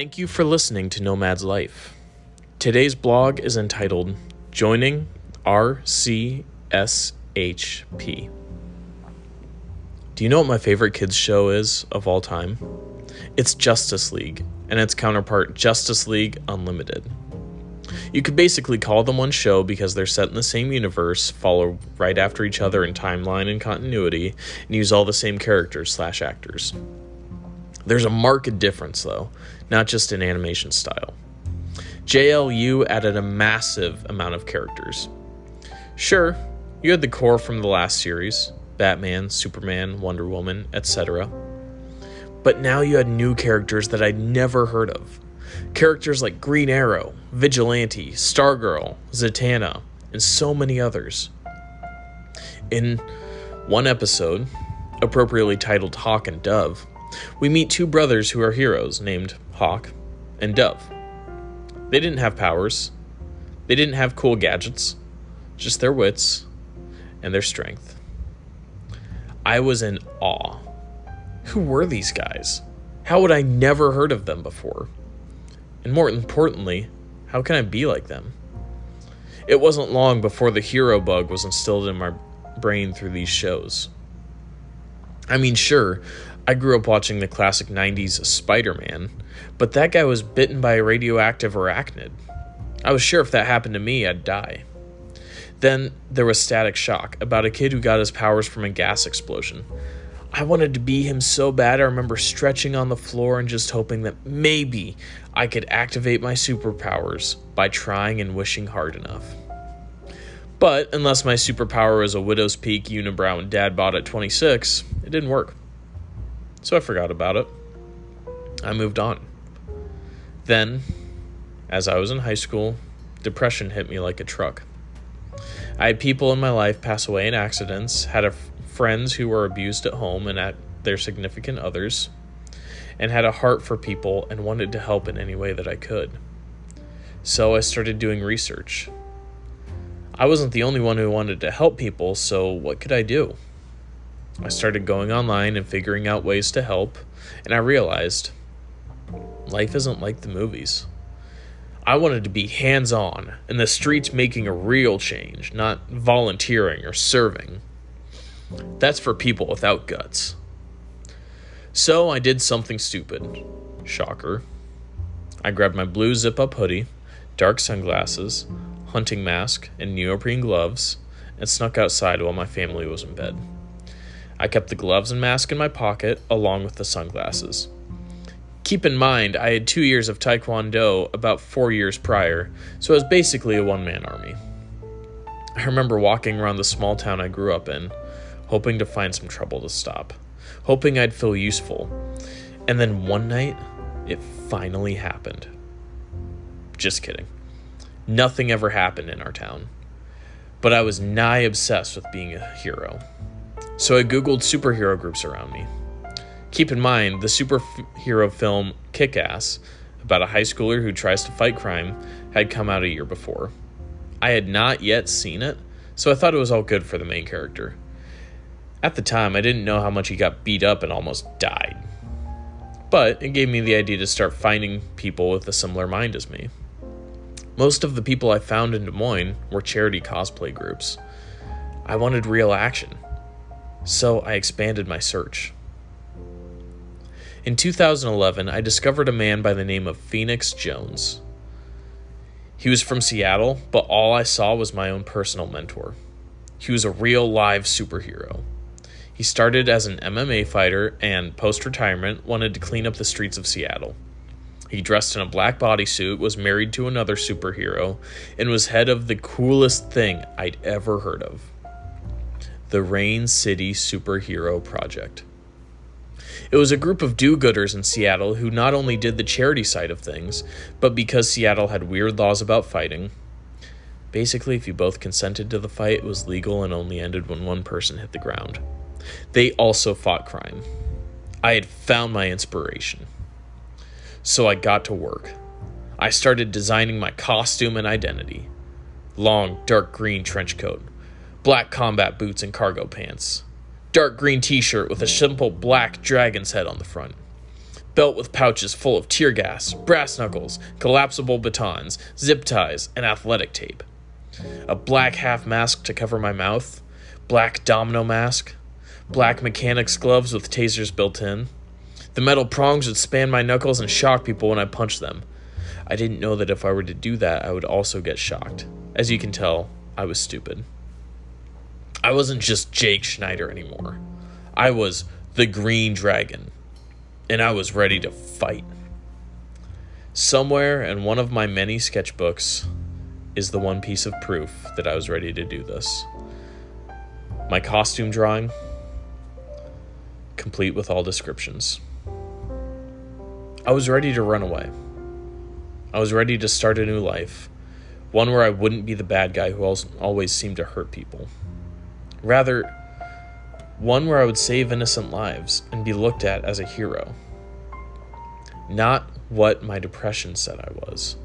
Thank you for listening to Nomad's Life. Today's blog is entitled Joining RCSHP. Do you know what my favorite kids show is of all time? It's Justice League and its counterpart Justice League Unlimited. You could basically call them one show because they're set in the same universe, follow right after each other in timeline and continuity, and use all the same characters slash actors. There's a marked difference though, not just in animation style. JLU added a massive amount of characters. Sure, you had the core from the last series Batman, Superman, Wonder Woman, etc. But now you had new characters that I'd never heard of. Characters like Green Arrow, Vigilante, Stargirl, Zatanna, and so many others. In one episode, appropriately titled Hawk and Dove, we meet two brothers who are heroes named Hawk and Dove. They didn't have powers, they didn't have cool gadgets, just their wits and their strength. I was in awe. Who were these guys? How would I never heard of them before? And more importantly, how can I be like them? It wasn't long before the hero bug was instilled in my brain through these shows. I mean, sure, I grew up watching the classic 90s Spider Man, but that guy was bitten by a radioactive arachnid. I was sure if that happened to me, I'd die. Then there was Static Shock, about a kid who got his powers from a gas explosion. I wanted to be him so bad, I remember stretching on the floor and just hoping that maybe I could activate my superpowers by trying and wishing hard enough. But unless my superpower was a widow's peak unibrow and dad bought at 26, it didn't work. So I forgot about it. I moved on. Then, as I was in high school, depression hit me like a truck. I had people in my life pass away in accidents, had friends who were abused at home and at their significant others, and had a heart for people and wanted to help in any way that I could. So I started doing research. I wasn't the only one who wanted to help people, so what could I do? I started going online and figuring out ways to help, and I realized life isn't like the movies. I wanted to be hands on, in the streets making a real change, not volunteering or serving. That's for people without guts. So I did something stupid. Shocker. I grabbed my blue zip up hoodie, dark sunglasses, hunting mask, and neoprene gloves, and snuck outside while my family was in bed. I kept the gloves and mask in my pocket, along with the sunglasses. Keep in mind, I had two years of Taekwondo about four years prior, so I was basically a one man army. I remember walking around the small town I grew up in, hoping to find some trouble to stop, hoping I'd feel useful. And then one night, it finally happened. Just kidding. Nothing ever happened in our town. But I was nigh obsessed with being a hero. So I googled superhero groups around me. Keep in mind, the superhero film Kick Ass, about a high schooler who tries to fight crime, had come out a year before. I had not yet seen it, so I thought it was all good for the main character. At the time, I didn't know how much he got beat up and almost died. But it gave me the idea to start finding people with a similar mind as me. Most of the people I found in Des Moines were charity cosplay groups. I wanted real action, so I expanded my search. In 2011, I discovered a man by the name of Phoenix Jones. He was from Seattle, but all I saw was my own personal mentor. He was a real live superhero. He started as an MMA fighter and, post retirement, wanted to clean up the streets of Seattle. He dressed in a black bodysuit, was married to another superhero, and was head of the coolest thing I'd ever heard of the Rain City Superhero Project. It was a group of do gooders in Seattle who not only did the charity side of things, but because Seattle had weird laws about fighting. Basically, if you both consented to the fight, it was legal and only ended when one person hit the ground. They also fought crime. I had found my inspiration. So I got to work. I started designing my costume and identity long, dark green trench coat, black combat boots, and cargo pants dark green t shirt with a simple black dragon's head on the front. belt with pouches full of tear gas, brass knuckles, collapsible batons, zip ties, and athletic tape. A black half mask to cover my mouth, black domino mask, black mechanics gloves with tasers built in. The metal prongs would span my knuckles and shock people when I punched them. I didn't know that if I were to do that, I would also get shocked. As you can tell, I was stupid. I wasn't just Jake Schneider anymore. I was the Green Dragon, and I was ready to fight. Somewhere in one of my many sketchbooks is the one piece of proof that I was ready to do this. My costume drawing, complete with all descriptions. I was ready to run away. I was ready to start a new life, one where I wouldn't be the bad guy who always seemed to hurt people. Rather, one where I would save innocent lives and be looked at as a hero. Not what my depression said I was.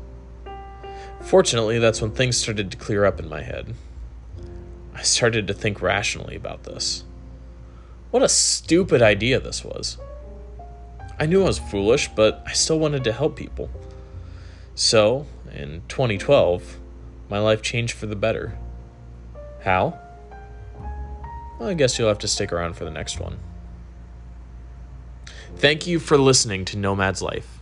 Fortunately, that's when things started to clear up in my head. I started to think rationally about this. What a stupid idea this was. I knew I was foolish, but I still wanted to help people. So, in 2012, my life changed for the better. How? Well, I guess you'll have to stick around for the next one. Thank you for listening to Nomad's Life.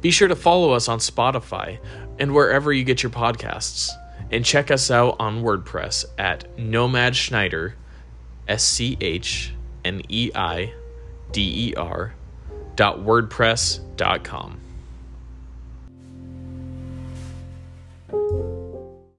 Be sure to follow us on Spotify and wherever you get your podcasts. And check us out on WordPress at Nomad Schneider, S C H N E I D E R, dot WordPress.com.